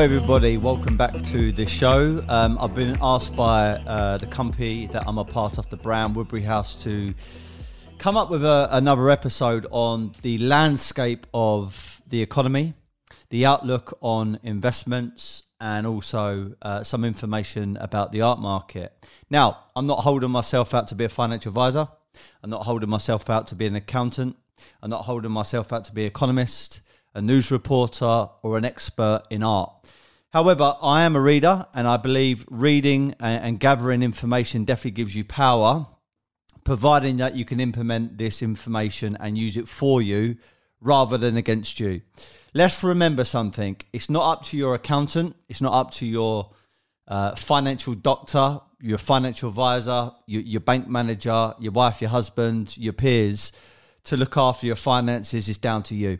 Everybody. Welcome back to the show. Um, I've been asked by uh, the company that I'm a part of, the brand Woodbury House, to come up with a, another episode on the landscape of the economy, the outlook on investments, and also uh, some information about the art market. Now, I'm not holding myself out to be a financial advisor. I'm not holding myself out to be an accountant. I'm not holding myself out to be an economist a news reporter, or an expert in art. However, I am a reader, and I believe reading and, gathering information definitely gives you power, providing that you can implement this information and use it for you rather than against you. Let's remember something it's not up to your accountant, it's not up to your uh, financial doctor, your financial advisor, your, your bank manager, your wife, your husband, your peers to look after your finances is down to you.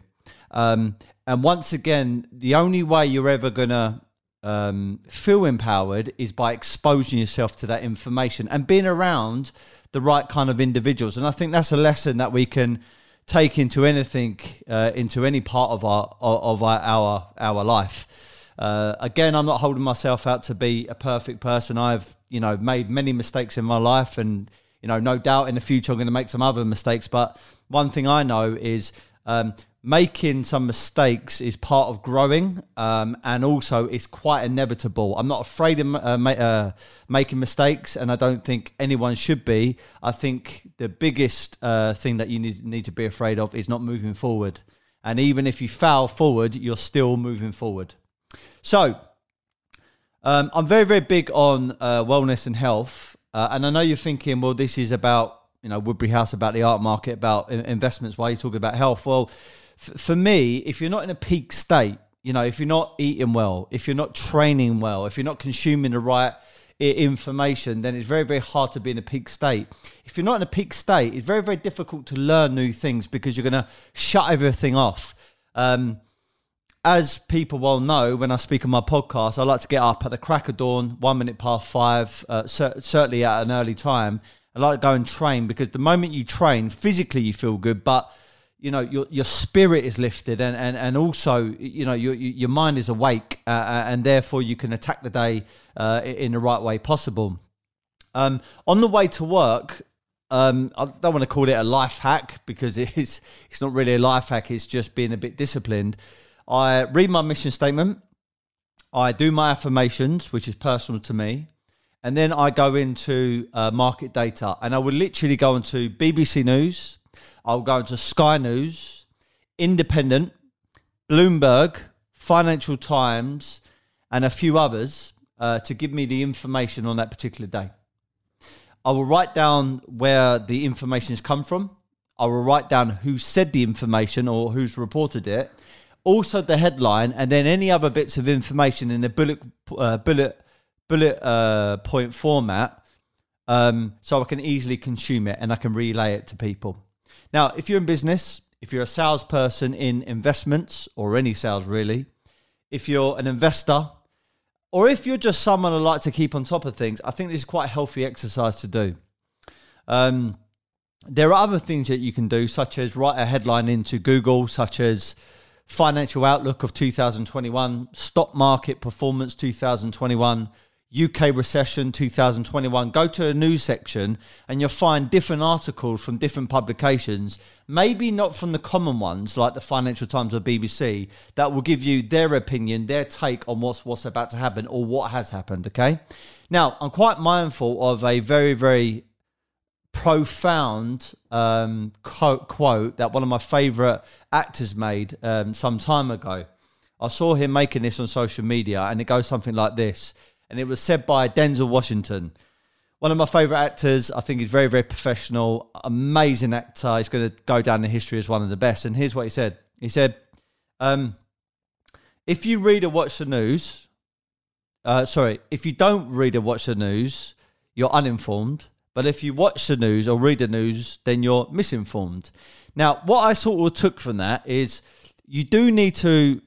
Um, and once again, the only way you're ever going to um, feel empowered is by exposing yourself to that information and being around the right kind of individuals. And I think that's a lesson that we can take into anything, uh, into any part of our of our our, our life. Uh, again, I'm not holding myself out to be a perfect person. I've you know made many mistakes in my life, and you know no doubt in the future I'm going to make some other mistakes. But one thing I know is um, making some mistakes is part of growing, um, and also it's quite inevitable. I'm not afraid of uh, ma- uh, making mistakes, and I don't think anyone should be. I think the biggest uh, thing that you need, need to be afraid of is not moving forward. And even if you fail forward, you're still moving forward. So, um, I'm very, very big on uh, wellness and health. Uh, and I know you're thinking, well, this is about you know Woodbury House, about the art market, about investments. Why are you talking about health? Well, f- for me, if you're not in a peak state, you know, if you're not eating well, if you're not training well, if you're not consuming the right information, then it's very, very hard to be in a peak state. If you're not in a peak state, it's very, very difficult to learn new things because you're going to shut everything off. Um, as people well know, when I speak on my podcast, I like to get up at the crack of dawn, one minute past five, uh, cer- certainly at an early time. I like to go and train because the moment you train, physically you feel good, but you know your your spirit is lifted and and, and also you know your your mind is awake uh, uh, and therefore you can attack the day uh, in the right way possible. Um, on the way to work um, I don't want to call it a life hack because it is it's not really a life hack it's just being a bit disciplined. I read my mission statement. I do my affirmations which is personal to me and then I go into uh, market data and I would literally go into BBC News I'll go into Sky News, Independent, Bloomberg, Financial Times, and a few others uh, to give me the information on that particular day. I will write down where the information has come from. I will write down who said the information or who's reported it. Also, the headline, and then any other bits of information in a bullet uh, bullet bullet uh, point format, um, so I can easily consume it and I can relay it to people. Now, if you're in business, if you're a salesperson in investments or any sales really, if you're an investor, or if you're just someone who likes to keep on top of things, I think this is quite a healthy exercise to do. Um, there are other things that you can do, such as write a headline into Google, such as financial outlook of 2021, stock market performance 2021, UK recession 2021, go to a news section and you'll find different articles from different publications, maybe not from the common ones like the Financial Times or BBC, that will give you their opinion, their take on what's what's about to happen or what has happened. Okay. Now, I'm quite mindful of a very, very profound um, quote, quote that one of my favorite actors made um, some time ago. I saw him making this on social media, and it goes something like this and it was said by Denzel Washington. One of my favourite actors. I think he's very, very professional, amazing actor. He's going to go down in history as one of the best. And here's what he said He said, um, If you read or watch the news, uh, sorry, if you don't read or watch the news, you're uninformed. But if you watch the news or read the news, then you're misinformed. Now, what I sort of took from that is you do need to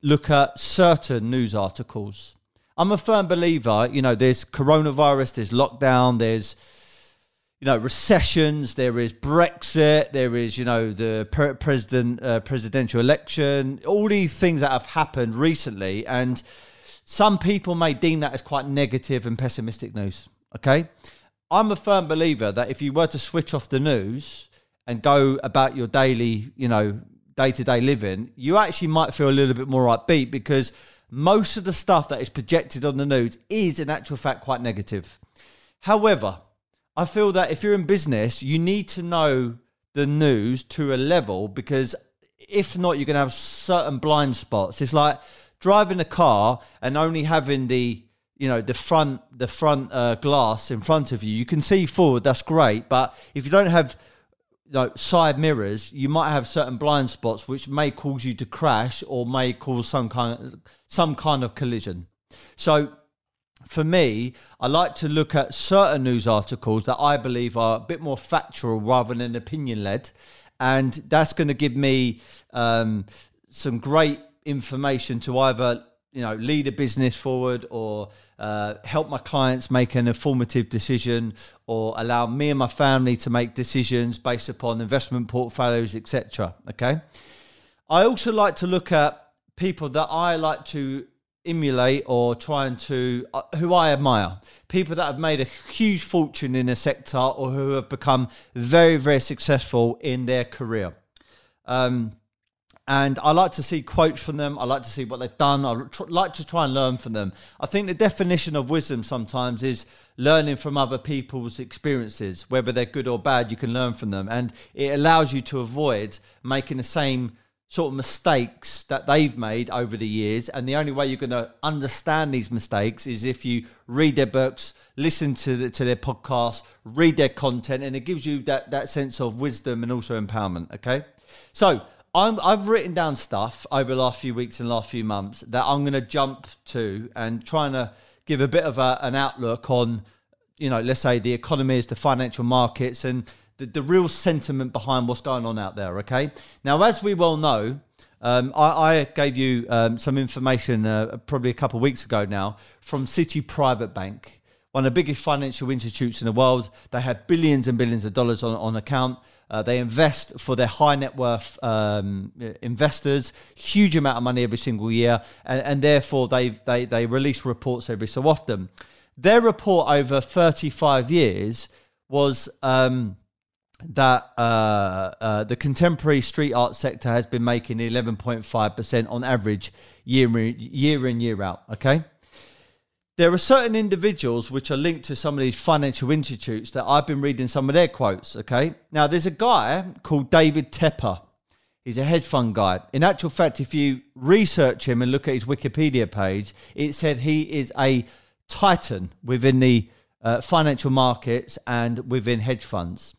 look at certain news articles. I'm a firm believer, you know, there's coronavirus, there's lockdown, there's you know recessions there is brexit there is you know the president uh, presidential election all these things that have happened recently and some people may deem that as quite negative and pessimistic news okay? I'm a firm believer that if you were to switch off the news and go about your daily you know day-to-day living you actually might feel a little bit more upbeat because most of the stuff that is projected on the news is in actual fact quite negative however I feel that if you're in business, you need to know the news to a level because if not, you're going to have certain blind spots. It's like driving a car and only having the you know the front the front uh, glass in front of you. You can see forward. That's great, but if you don't have know, side mirrors, you might have certain blind spots which may cause you to crash or may cause some kind of, some kind of collision. So for me, I like to look at certain news articles that I believe are a bit more factual rather than opinion led. And that's going to give me um, some great information to either you know lead a business forward or uh, help my clients make an informative decision or allow me and my family to make decisions based upon investment portfolios etc okay? I also like to look at people that i like to emulate or trying to uh, who I admire. People that have made a huge fortune in a sector or who have become very very successful in their career. Um, and I like to see quotes from them I like to see what they've done I tr- like to try and learn from them I think the definition of wisdom sometimes is learning from other people's experiences whether they're good or bad you can learn from them and it allows you to avoid making the same sort of mistakes that they've made over the years. And the only way you're going to understand these mistakes is if you read their books, listen to, the, to their podcasts, read their content, and it gives you that, that sense of wisdom and also empowerment. Okay. So I'm, I've written down stuff over the last few weeks and last few months that I'm going to jump to and trying to give a bit of a, an outlook on, you know, let's say the economies, the financial markets, and the, the real sentiment behind what's going on out there. Okay. Now, as we well know, um, I, I, gave you um, some information uh, probably a couple of weeks ago now from Citi Private Bank, one of the biggest financial institutes in the world. They have billions and billions of dollars on, on account. Uh, they invest for their high net worth um, investors, huge amount of money every single year, and, and therefore they they they release reports every so often. Their report over 35 years was um, that uh, uh, the contemporary street art sector has been making 11.5% on average year in, year in, year out. Okay. There are certain individuals which are linked to some of these financial institutes that I've been reading some of their quotes. Okay. Now, there's a guy called David Tepper. He's a hedge fund guy. In actual fact, if you research him and look at his Wikipedia page, it said he is a titan within the uh, financial markets and within hedge funds.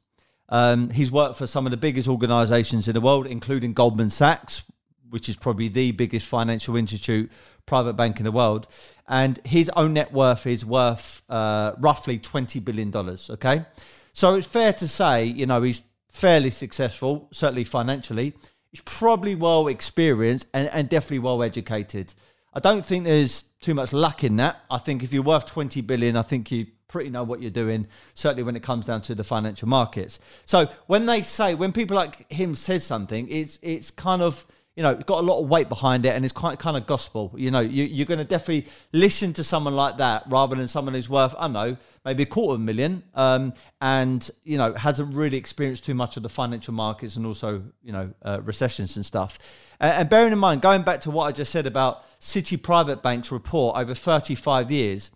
Um, he's worked for some of the biggest organizations in the world, including Goldman Sachs, which is probably the biggest financial institute, private bank in the world. And his own net worth is worth uh, roughly $20 billion. Okay. So it's fair to say, you know, he's fairly successful, certainly financially. He's probably well experienced and, and definitely well educated. I don't think there's too much luck in that. I think if you're worth 20 billion, I think you pretty know what you're doing, certainly when it comes down to the financial markets. So when they say, when people like him says something, it's it's kind of you know got a lot of weight behind it and it's quite kind of gospel. You know you, are going to definitely listen to someone like that rather than someone who's worth i don't know maybe a quarter of a million um, and you know hasn't really experienced too much of the financial markets and also you know uh, recessions and stuff. And, and bearing in mind going back to what i just said about Citi Private Bank's report over 35 years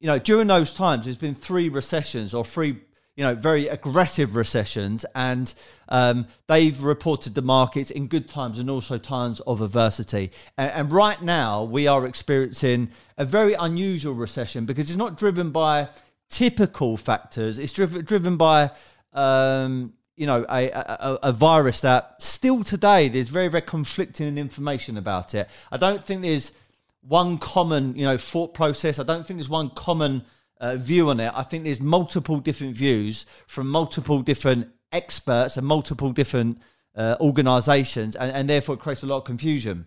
you know, during those times, there's been three recessions or three, you know, very aggressive recessions, and um, they've reported the markets in good times and also times of adversity. And, and, right now, we are experiencing a very unusual recession because it's not driven by typical factors. It's driven driven by um, you know a, a, a, virus that still today there's very very conflicting information about it. I don't think there's one common, you know, thought process. I don't think there's one common uh, view on it. I think there's multiple different views from multiple different experts and multiple different uh, organisations, and, and therefore it creates a lot of confusion.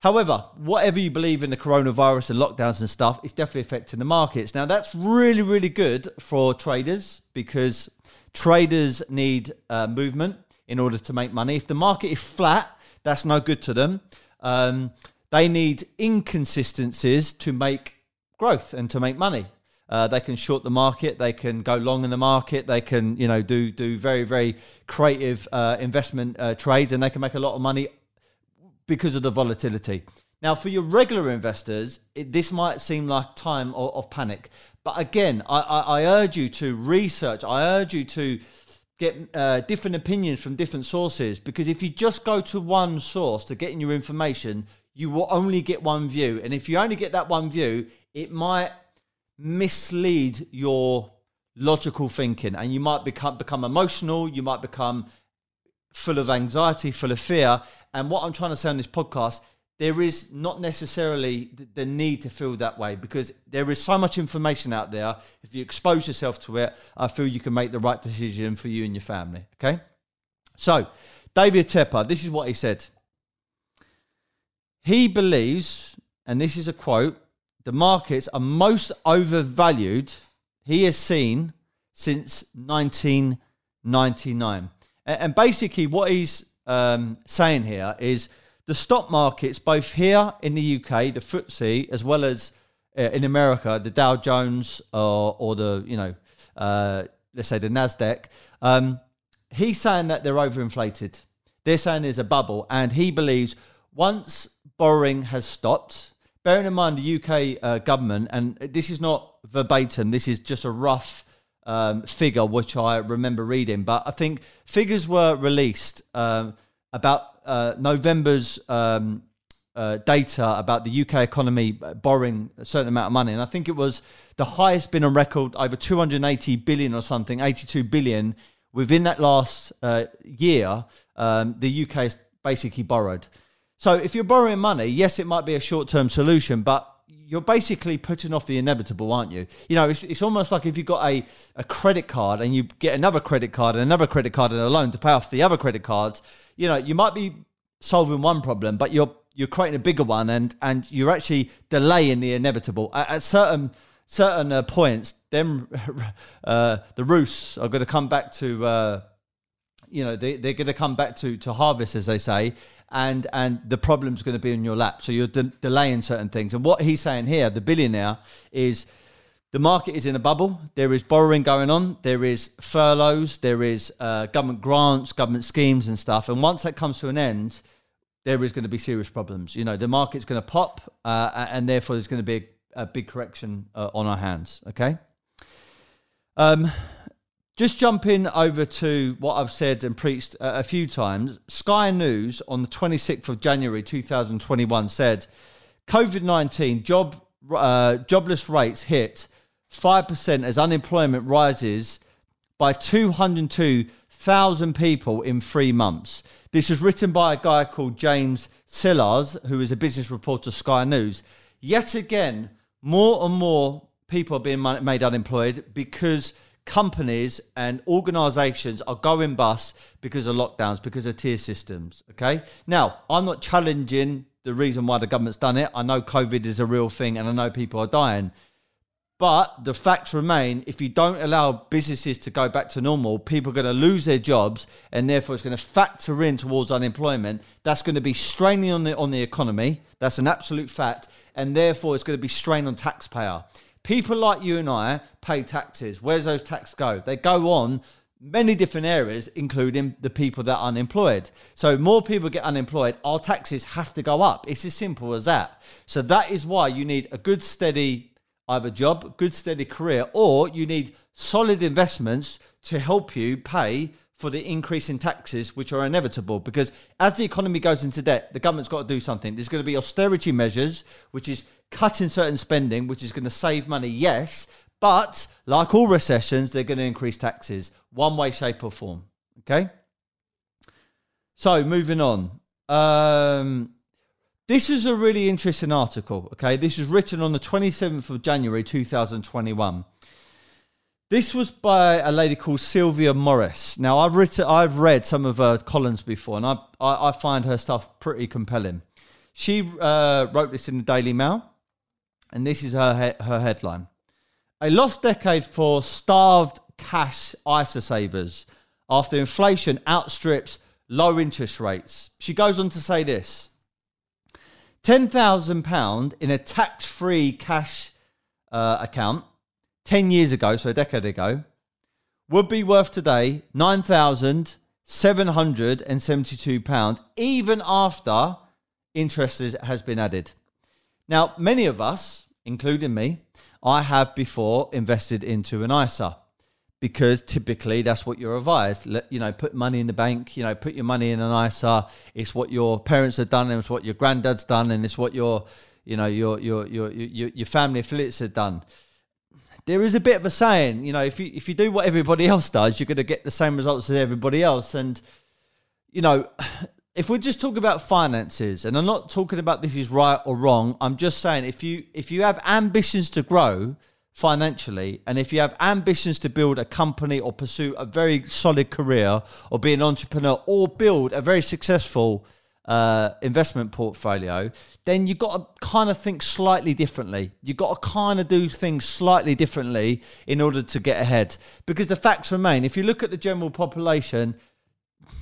However, whatever you believe in the coronavirus and lockdowns and stuff, it's definitely affecting the markets. Now, that's really, really good for traders because traders need uh, movement in order to make money. If the market is flat, that's no good to them. Um, they need inconsistencies to make growth and to make money. Uh, they can short the market. They can go long in the market. They can, you know, do do very very creative uh, investment uh, trades, and they can make a lot of money because of the volatility. Now, for your regular investors, it, this might seem like time of, of panic, but again, I, I, I, urge you to research. I urge you to get uh, different opinions from different sources because if you just go to one source to getting your information, you will only get one view, and if you only get that one view, it might mislead your logical thinking, and you might become become emotional. You might become full of anxiety, full of fear. And what I'm trying to say on this podcast, there is not necessarily the need to feel that way because there is so much information out there. If you expose yourself to it, I feel you can make the right decision for you and your family. Okay. So, David Tepper, this is what he said. He believes, and this is a quote, the markets are most overvalued he has seen since 1999. And basically, what he's um, saying here is the stock markets, both here in the UK, the FTSE, as well as uh, in America, the Dow Jones or, or the, you know, uh, let's say the NASDAQ, um, he's saying that they're overinflated. They're saying there's a bubble. And he believes once borrowing has stopped, bearing in mind the UK uh, government, and this is not verbatim, this is just a rough um, figure which I remember reading, but I think figures were released um, about uh, November's um, uh, data about the UK economy borrowing a certain amount of money, and I think it was the highest been on record, over 280 billion or something, 82 billion within that last uh, year. Um, the UK has basically borrowed. So if you're borrowing money, yes, it might be a short-term solution, but you're basically putting off the inevitable, aren't you? You know, it's, it's almost like if you've got a, a credit card and you get another credit card and another credit card and a loan to pay off the other credit cards, you know, you might be solving one problem, but you're you're creating a bigger one and and you're actually delaying the inevitable. At, at certain certain uh, points, then uh, the roosts are going to come back to. Uh, you know they, they're going to come back to to harvest as they say and and the problem's going to be in your lap. So you're de- delaying certain things. And what he's saying here, the billionaire, is the market is in a bubble. There is borrowing going on. There is furloughs. There is uh, government grants, government schemes, and stuff. And once that comes to an end, there is going to be serious problems. You know, the market's going to pop, uh, and therefore there's going to be a, a big correction uh, on our hands. Okay. Um, just jumping over to what I've said and preached a few times, Sky News on the 26th of January 2021 said COVID 19 job, uh, jobless rates hit 5% as unemployment rises by 202,000 people in three months. This was written by a guy called James Sillars, who is a business reporter, Sky News. Yet again, more and more people are being made unemployed because companies and organizations are going bust because of lockdowns, because of tier systems. Okay. Now, I'm not challenging the reason why the government's done it. I know COVID is a real thing and I know people are dying. But the facts remain if you don't allow businesses to go back to normal, people are going to lose their jobs and therefore it's going to factor in towards unemployment. That's going to be straining on the on the economy. That's an absolute fact. And therefore it's going to be strain on taxpayer. People like you and I pay taxes. Where's those taxes go? They go on many different areas, including the people that are unemployed. So more people get unemployed, our taxes have to go up. It's as simple as that. So that is why you need a good, steady either job, good, steady career, or you need solid investments to help you pay for the increase in taxes, which are inevitable. Because as the economy goes into debt, the government's got to do something. There's going to be austerity measures, which is cutting certain spending, which is going to save money, yes, but like all recessions, they're going to increase taxes one way, shape, or form. Okay. So moving on. Um, this is a really interesting article. Okay. This was written on the 27th of January 2021. This was by a lady called Sylvia Morris. Now I've written, I've read some of her columns before, and I, I, I find her stuff pretty compelling. She uh, wrote this in the Daily Mail, and this is her he- her headline: "A lost decade for starved cash ISA savers after inflation outstrips low interest rates." She goes on to say this: ten thousand pound in a tax-free cash uh, account ten years ago, so a decade ago, would be worth today nine thousand seven hundred and seventy-two pound, even after interest has been added. Now, many of us, including me, I have before invested into an ISA because typically that's what you're advised. Let, you know, put money in the bank. You know, put your money in an ISA. It's what your parents have done, and it's what your granddad's done, and it's what your, you know, your your your your, your family affiliates have done there is a bit of a saying, you know, if you if you do what everybody else does, you're going to get the same results as everybody else. And you know, if we just talk about finances, and I'm not talking about this is right or wrong, I'm just saying if you if you have ambitions to grow financially, and if you have ambitions to build a company or pursue a very solid career, or be an entrepreneur, or build a very successful uh, investment portfolio, then you've got to kind of think slightly differently. You've got to kind of do things slightly differently in order to get ahead. Because the facts remain if you look at the general population,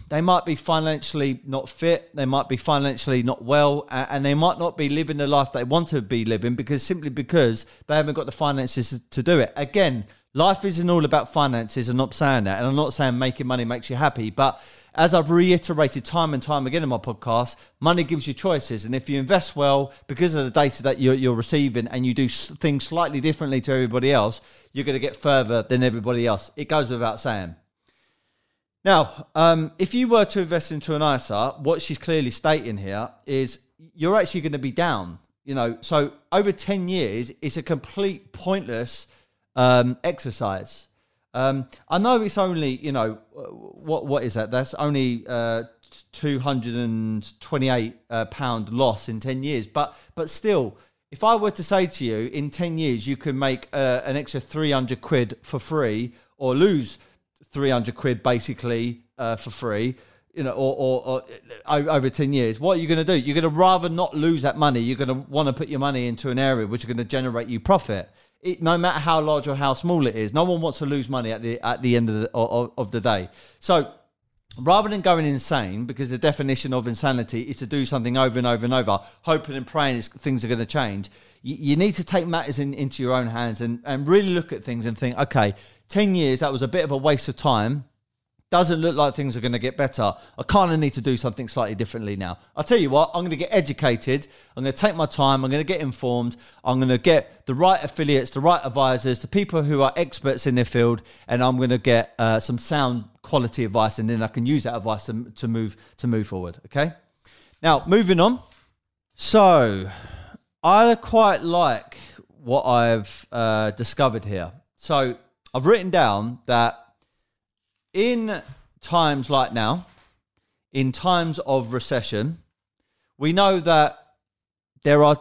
they might be financially not fit, they might be financially not well, and they might not be living the life they want to be living because simply because they haven't got the finances to do it. Again, life isn't all about finances. I'm not saying that, and I'm not saying making money makes you happy, but as I've reiterated time and time again in my podcast, money gives you choices. And if you invest well, because of the data that you're, you're receiving and you do things slightly differently to everybody else, you're going to get further than everybody else. It goes without saying. Now, um, if you were to invest into an ISA, what she's clearly stating here is you're actually going to be down. You know, so over 10 years, it's a complete pointless um, exercise. Um, I know it's only you know what what is that? That's only uh, two hundred and twenty eight uh, pound loss in ten years, but but still. If I were to say to you, in 10 years, you can make uh, an extra 300 quid for free or lose 300 quid basically uh, for free, you know, or, or, or, over 10 years, what are you going to do? You're going to rather not lose that money. You're going to want to put your money into an area which is going to generate you profit it, no matter how large or how small it is, no one wants to lose money at the at the end of the, of, of the day. So rather than going insane, because the definition of insanity is to do something over and over and over, hoping and praying things are going to change, you, you need to take matters in, into your own hands and, and really look at things and think, okay, 10 years, that was a bit of a waste of time doesn't look like things are going to get better. I kind of need to do something slightly differently now. I'll tell you what, I'm going to get educated. I'm going to take my time. I'm going to get informed. I'm going to get the right affiliates, the right advisors, the people who are experts in their field, and I'm going to get uh, some sound quality advice, and then I can use that advice to, to move to move forward. Okay. Now, moving on. So, I quite like what I've uh, discovered here. So, I've written down that in times like now, in times of recession, we know that there are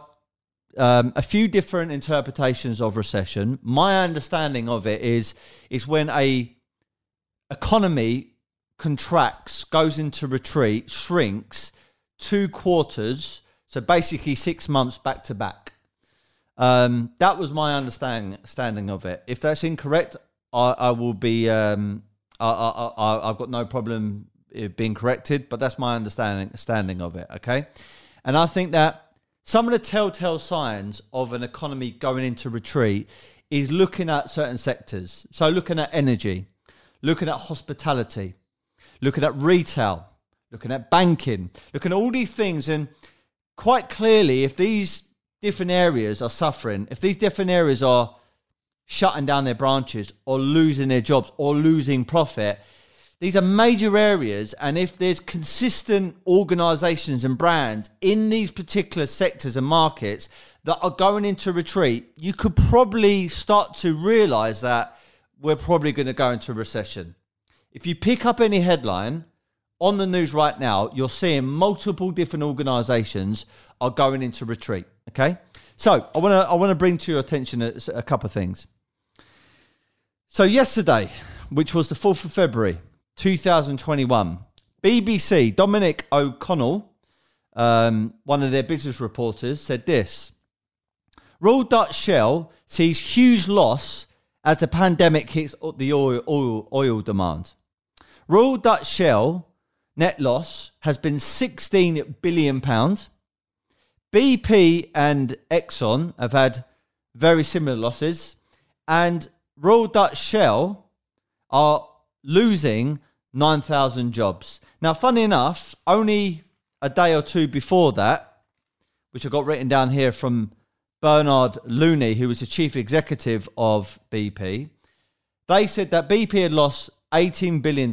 um, a few different interpretations of recession. My understanding of it is is when a economy contracts, goes into retreat, shrinks two quarters, so basically six months back to back. Um, that was my understanding of it. If that's incorrect, I, I will be um, I, I, have got no problem being corrected, but that's my understanding standing of it. Okay, and I think that some of the telltale signs of an economy going into retreat is looking at certain sectors. So looking at energy, looking at hospitality, looking at retail, looking at banking, looking at all these things, and quite clearly, if these different areas are suffering, if these different areas are shutting down their branches or losing their jobs or losing profit. These are major areas, and if there's consistent organizations and brands in these particular sectors and markets that are going into retreat, you could probably start to realize that we're probably going to go into a recession. If you pick up any headline on the news right now, you're seeing multiple different organizations are going into retreat. Okay. So I want to I want to bring to your attention a, a couple of things. So, yesterday, which was the 4th of February 2021, BBC, Dominic O'Connell, um, one of their business reporters, said this Royal Dutch Shell sees huge loss as the pandemic hits the oil, oil, oil demand. Royal Dutch Shell net loss has been 16 billion pounds. BP and Exxon have had very similar losses, and Royal Dutch Shell are losing 9,000 jobs. Now, funny enough, only a day or two before that, which I got written down here from Bernard Looney, who was the chief executive of BP, they said that BP had lost $18 billion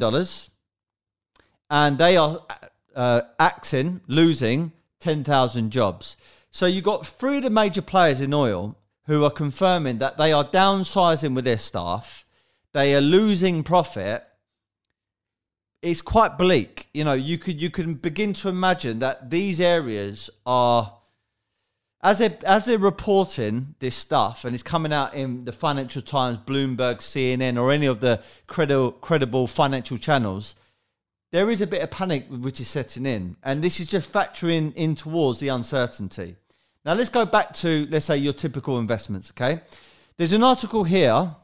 and they are uh, axing, losing 10,000 jobs. So you've got three of the major players in oil who are confirming that they are downsizing with their staff, they are losing profit. It's quite bleak. You know, you could you can begin to imagine that these areas are as they as they're reporting this stuff and it's coming out in the Financial Times, Bloomberg, CNN, or any of the credible credible financial channels, there is a bit of panic which is setting in, and this is just factoring in towards the uncertainty. Now let's go back to let's say your typical investments. Okay, there's an article here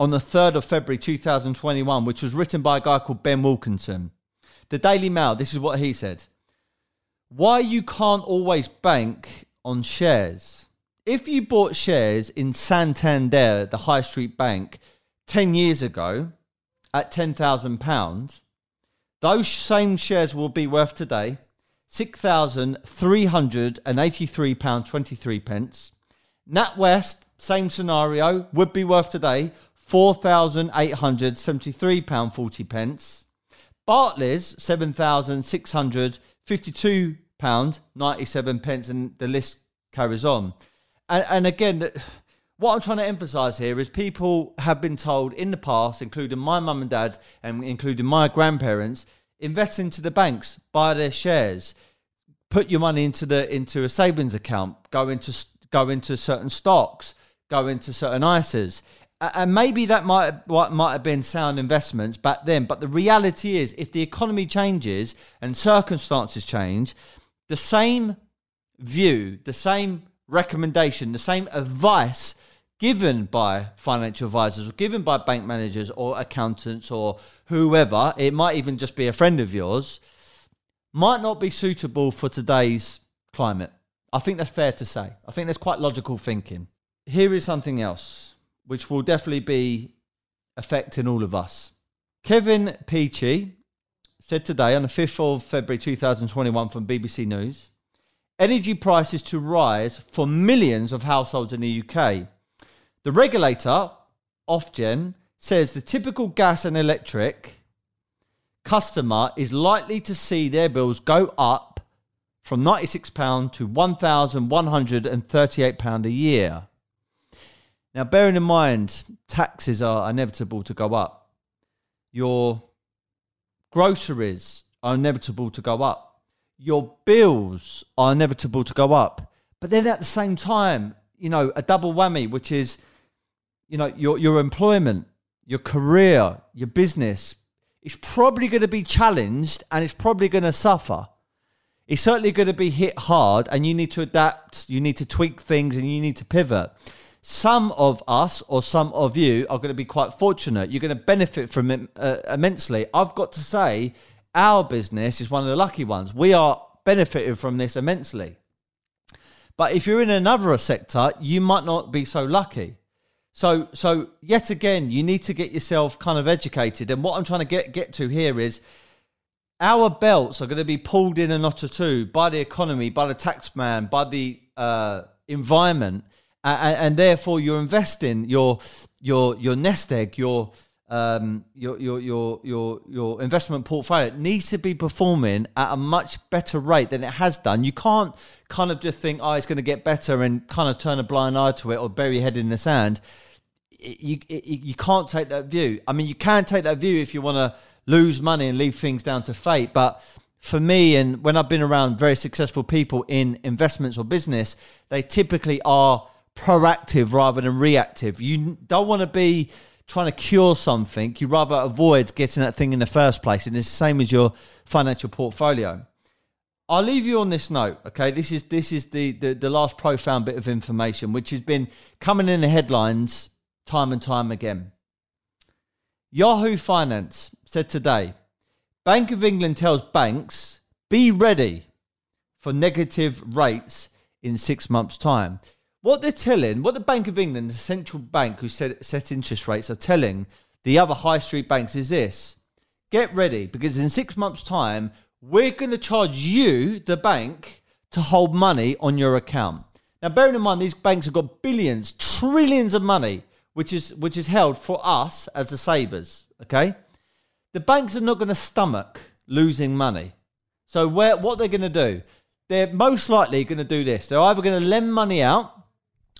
on the 3rd of February 2021, which was written by a guy called Ben Wilkinson. The Daily Mail. This is what he said: Why you can't always bank on shares. If you bought shares in Santander, the high street bank, 10 years ago at £10,000, those same shares will be worth today £6,383.23. pence. NatWest, same scenario, would be worth today £4,873.40. pence. Barclays, £7,652.97, pence, and the list carries on. And, and again, what I'm trying to emphasize here is people have been told in the past, including my mum and dad and including my grandparents, invest into the banks, buy their shares, put your money into the into a savings account, go into go into certain stocks, go into certain ISAs. And maybe that might what might have been sound investments back then, but the reality is, if the economy changes and circumstances change, the same view, the same recommendation, the same advice given by financial advisors or given by bank managers or accountants or whoever, it might even just be a friend of yours, might not be suitable for today's climate. I think that's fair to say. I think that's quite logical thinking. Here is something else which will definitely be affecting all of us. Kevin Peachey said today on the 5th of February 2021 from BBC News energy prices to rise for millions of households in the UK the regulator, Ofgem, says the typical gas and electric customer is likely to see their bills go up from £96 to £1,138 a year. Now, bearing in mind, taxes are inevitable to go up. Your groceries are inevitable to go up. Your bills are inevitable to go up. But then at the same time, you know, a double whammy, which is you know, your your employment, your career, your business is probably going to be challenged and it's probably going to suffer. It's certainly going to be hit hard and you need to adapt, you need to tweak things and you need to pivot. Some of us or some of you are going to be quite fortunate. You're going to benefit from it uh, immensely. I've got to say, our business is one of the lucky ones. We are benefiting from this immensely. But if you're in another sector, you might not be so lucky. So, so yet again, you need to get yourself kind of educated. And what I'm trying to get get to here is our belts are going to be pulled in a knot or two by the economy, by the taxman, by the uh, environment, and, and, therefore you're investing your your your nest egg, your um, your, your your your your investment portfolio needs to be performing at a much better rate than it has done. You can't kind of just think, oh, it's going to get better and kind of turn a blind eye to it or bury your head in the sand. You, you, you can't take that view. I mean, you can take that view if you want to lose money and leave things down to fate. But for me, and when I've been around very successful people in investments or business, they typically are proactive rather than reactive. You don't want to be trying to cure something, you rather avoid getting that thing in the first place. And it's the same as your financial portfolio. I'll leave you on this note. Okay, this is this is the, the the last profound bit of information which has been coming in the headlines time and time again. Yahoo Finance said today, Bank of England tells banks be ready for negative rates in six months' time. What they're telling, what the Bank of England, the central bank who set, set interest rates, are telling the other high street banks is this get ready because in six months' time, we're going to charge you, the bank, to hold money on your account. Now, bearing in mind, these banks have got billions, trillions of money, which is which is held for us as the savers. Okay, the banks are not going to stomach losing money. So, where what they're going to do? They're most likely going to do this. They're either going to lend money out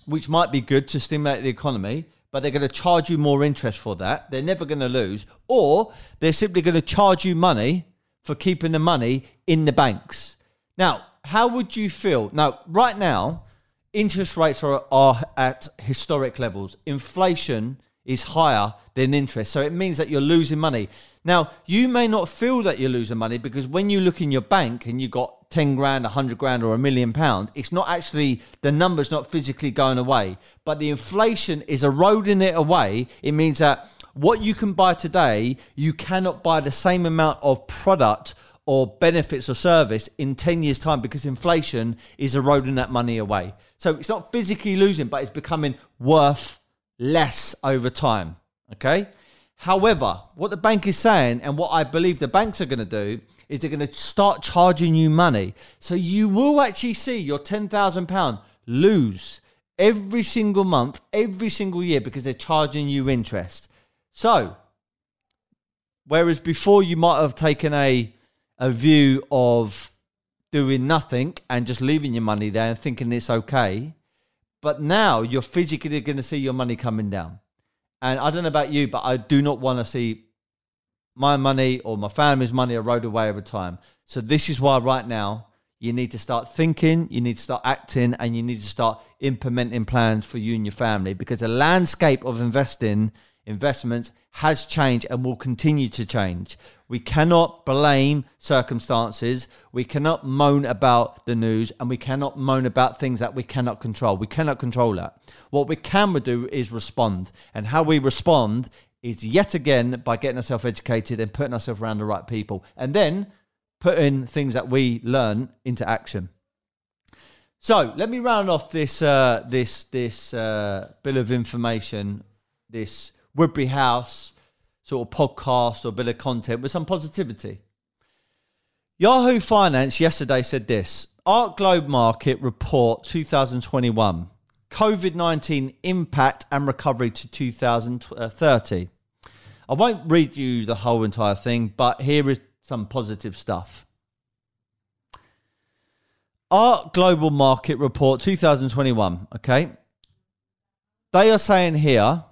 which might be good to stimulate the economy, but they're going to charge you more interest for that. They're never going to lose. Or they're simply going to charge you money for keeping the money in the banks. Now, how would you feel? Now, right now, interest rates are, are at historic levels. Inflation is higher than interest. So it means that you're losing money. Now, you may not feel that you're losing money because when you look in your bank and you've got 10 grand, 100 grand, or a million pound, it's not actually, the number's not physically going away, but the inflation is eroding it away. It means that what you can buy today, you cannot buy the same amount of product or benefits or service in 10 years' time because inflation is eroding that money away. So it's not physically losing, but it's becoming worth less over time. Okay? However, what the bank is saying and what I believe the banks are going to do is they're going to start charging you money. So you will actually see your £10,000 lose every single month, every single year because they're charging you interest. So, whereas before you might have taken a, a view of doing nothing and just leaving your money there and thinking it's okay, but now you're physically going to see your money coming down. And I don't know about you, but I do not want to see my money or my family's money erode away over time. So this is why right now you need to start thinking, you need to start acting, and you need to start implementing plans for you and your family because the landscape of investing investments has changed and will continue to change. We cannot blame circumstances. We cannot moan about the news and we cannot moan about things that we cannot control. We cannot control that. What we can do is respond. And how we respond is yet again by getting ourselves educated and putting ourselves around the right people. And then putting things that we learn into action. So let me round off this uh, this this uh, bill of information, this Woodbury House sort of podcast or bit of content with some positivity. Yahoo Finance yesterday said this Art Globe Market Report 2021 COVID 19 impact and recovery to 2030. I won't read you the whole entire thing, but here is some positive stuff. Art Global Market Report 2021, okay? They are saying here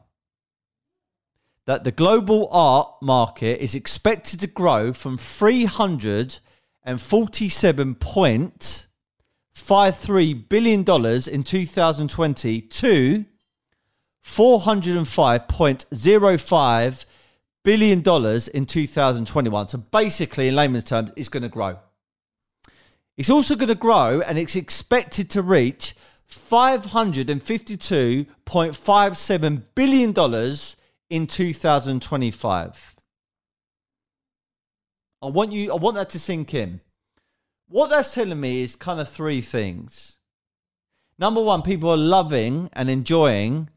that the global art market is expected to grow from 347.53 billion dollars in 2020 to 405.05 billion dollars in 2021. So basically in layman's terms it's going to grow. It's also going to grow and it's expected to reach 552.57 billion dollars in 2025. I want you I want that to sink in. What that's telling me is kind of three things. Number one, people are loving and enjoying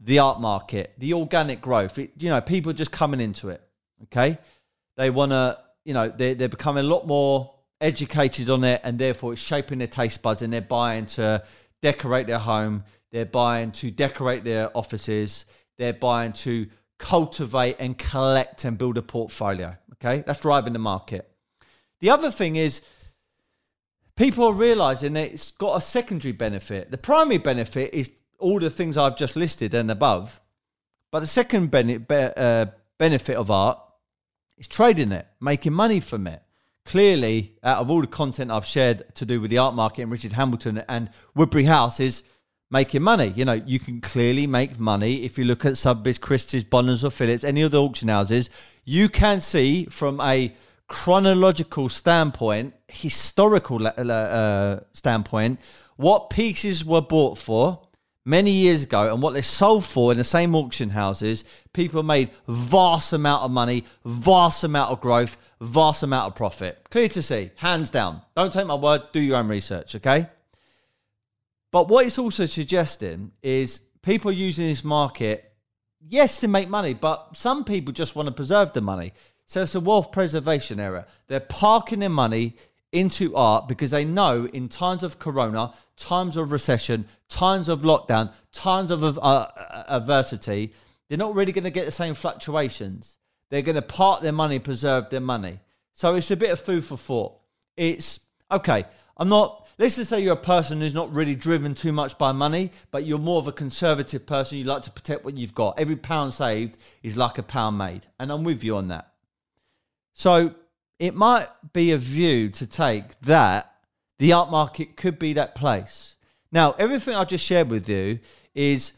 the art market, the organic growth. It, you know, people just coming into it. Okay, they want to, you know, they're, they're becoming a lot more educated on it, and therefore it's shaping their taste buds, and they're buying to decorate their home, they're buying to decorate their offices, they're buying to cultivate and collect and build a portfolio. Okay, that's driving the market. The other thing is people are realizing that it's got a secondary benefit. The primary benefit is all the things I've just listed and above, but the second benefit, uh, benefit of art is trading it, making money from it. Clearly, out of all the content I've shared to do with the art market and Richard Hamilton and Woodbury House, is making money. You know, you can clearly make money if you look at Sotheby's, Christie's, Bonhams or Phillips, any of the auction houses. You can see from a chronological standpoint, historical uh, standpoint, what pieces were bought for many years ago and what they sold for in the same auction houses, people made vast amount of money, vast amount of growth, vast amount of profit. Clear to see, hands down. Don't take my word, do your own research, okay? But what it's also suggesting is people using this market, yes, to make money, but some people just want to preserve the money. So it's a wealth preservation era. They're parking their money into art because they know in times of corona, times of recession, times of lockdown, times of uh adversity, they're not really going to get the same fluctuations. They're going to park their money, preserve their money. So it's a bit of food for thought. It's okay. I'm not, let's just say you're a person who's not really driven too much by money, but you're more of a conservative person. You like to protect what you've got. Every pound saved is like a pound made. And I'm with you on that. So it might be a view to take that the art market could be that place. Now, everything I've just shared with you is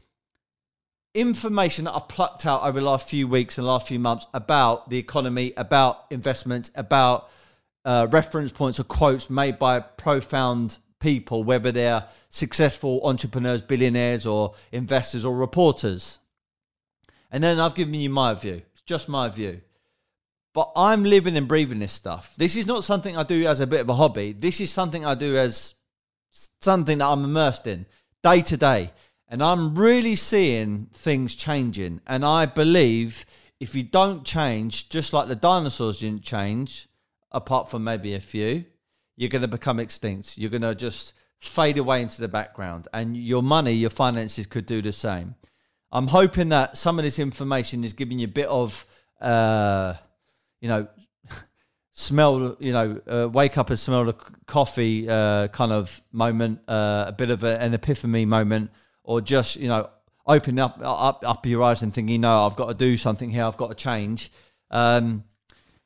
information that I've plucked out over the last few weeks and last few months about the economy, about investments, about uh, reference points or quotes made by profound people, whether they're successful entrepreneurs, billionaires, or investors or reporters. And then I've given you my view. It's just my view. But I'm living and breathing this stuff. This is not something I do as a bit of a hobby. This is something I do as something that I'm immersed in day to day. And I'm really seeing things changing. And I believe if you don't change, just like the dinosaurs didn't change, apart from maybe a few, you're going to become extinct. You're going to just fade away into the background. And your money, your finances could do the same. I'm hoping that some of this information is giving you a bit of. Uh, you know, smell, you know, uh, wake up and smell the coffee uh, kind of moment, uh, a bit of a, an epiphany moment, or just, you know, open up, up, up your eyes and thinking, no, I've got to do something here, I've got to change. Um,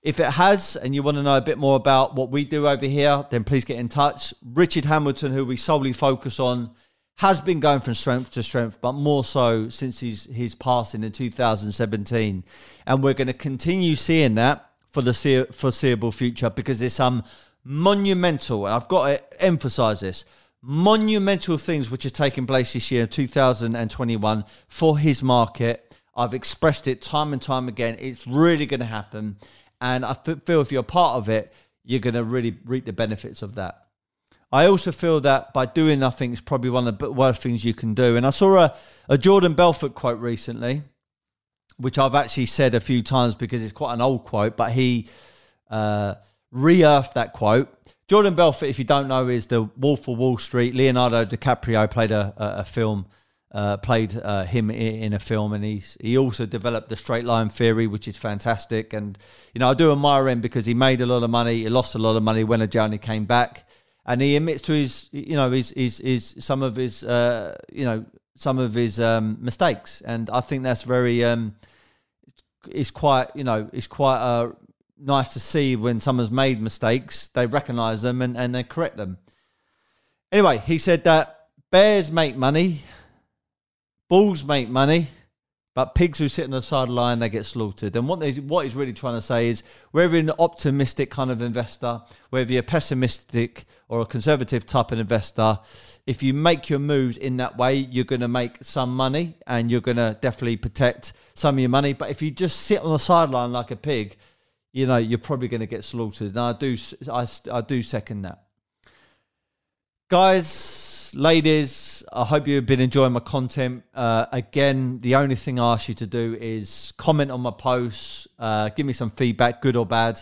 if it has, and you want to know a bit more about what we do over here, then please get in touch. Richard Hamilton, who we solely focus on, has been going from strength to strength, but more so since his, his passing in 2017. And we're going to continue seeing that for the foreseeable future because there's some monumental, and I've got to emphasize this, monumental things which are taking place this year, 2021, for his market. I've expressed it time and time again. It's really going to happen. And I feel if you're part of it, you're going to really reap the benefits of that. I also feel that by doing nothing is probably one of the worst things you can do. And I saw a, a Jordan Belfort quote recently, which I've actually said a few times because it's quite an old quote, but he uh, re-earthed that quote. Jordan Belfort, if you don't know, is the Wolf of Wall Street. Leonardo DiCaprio played a, a, a film, uh, played uh, him in a film, and he's he also developed the straight line theory, which is fantastic. And you know, I do admire him because he made a lot of money, he lost a lot of money when a journey came back and he admits to his, you know, his, his, his some of his, uh, you know, some of his um, mistakes, and I think that's very, um, it's quite, you know, it's quite uh, nice to see when someone's made mistakes, they recognise them and, and they correct them. Anyway, he said that bears make money, bulls make money, but pigs who sit on the sideline, they get slaughtered. And what, they, what he's really trying to say is whether you're an optimistic kind of investor, whether you're pessimistic or a conservative type of investor, if you make your moves in that way, you're going to make some money and you're going to definitely protect some of your money. But if you just sit on the sideline like a pig, you know, you're probably going to get slaughtered. And I do, I, I do second that. Guys, ladies, I hope you've been enjoying my content. Uh, again, the only thing I ask you to do is comment on my posts, uh, give me some feedback, good or bad.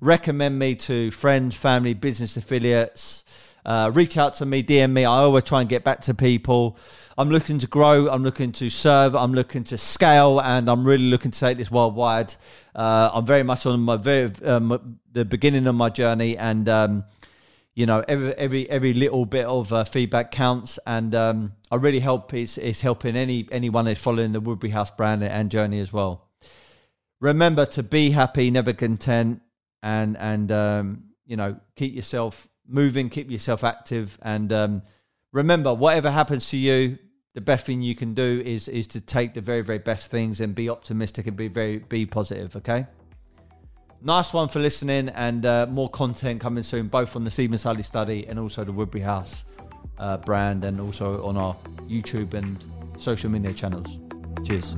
Recommend me to friends, family, business affiliates. Uh, reach out to me, DM me. I always try and get back to people. I'm looking to grow. I'm looking to serve. I'm looking to scale, and I'm really looking to take this worldwide. Uh, I'm very much on my very um, the beginning of my journey, and um, you know every every every little bit of uh, feedback counts and um, i really hope it's, it's helping any anyone that's following the woodbury house brand and journey as well. Remember to be happy never content and and um, you know keep yourself moving keep yourself active and um, remember whatever happens to you the best thing you can do is is to take the very very best things and be optimistic and be very be positive okay nice one for listening, and uh, more content coming soon, both on the Steven Sulley study and also the Woodbury House uh, brand, and also on our YouTube and social media channels. Cheers.